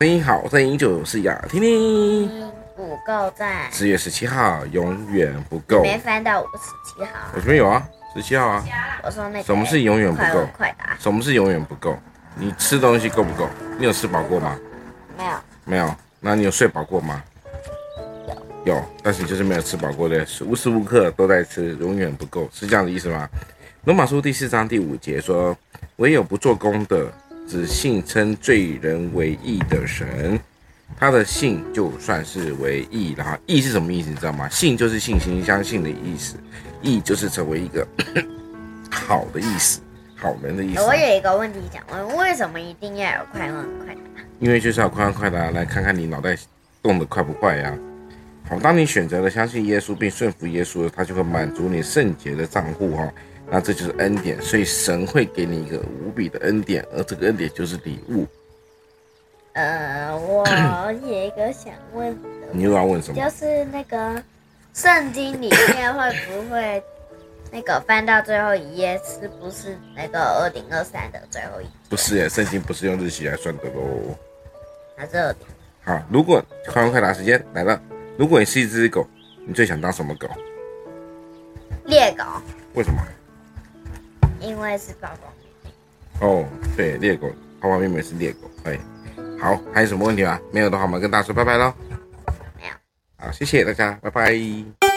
声音好，声音就是要听听。不够赞。十月十七号永远不够。没翻到五十七号。我这边有啊，十七号啊。我说那个。什么是永远不够？快答。什么是永远不够？你吃东西够不够？你有吃饱过吗？没有。没有。那你有睡饱过吗？有。有，但是就是没有吃饱过的，无时无刻都在吃，永远不够，是这样的意思吗？罗马书第四章第五节说：“唯有不做工的，只信称罪人为义的神，他的信就算是为义。然后义是什么意思？你知道吗？信就是信心、相信的意思，义就是成为一个 好的意思，好人的意思。”我有一个问题想问：为什么一定要有快问快答？因为就是要快问快答，来看看你脑袋动得快不快呀？好，当你选择了相信耶稣并顺服耶稣，他就会满足你圣洁的账户哈。那这就是恩典，所以神会给你一个无比的恩典，而这个恩典就是礼物。呃，我有一个想问的，你又要问什么？就是那个圣经里面会不会那个翻到最后一页，是不是那个二零二三的最后一页？不是耶，圣经不是用日期来算的喽。还是二零？好，如果快问快答时间来了，如果你是一只狗，你最想当什么狗？猎狗。为什么？因为是狗狗。哦，对，猎狗，爸爸妹妹是猎狗。哎，好，还有什么问题吗？没有的话，我们跟大家说拜拜喽。没有。好，谢谢大家，拜拜。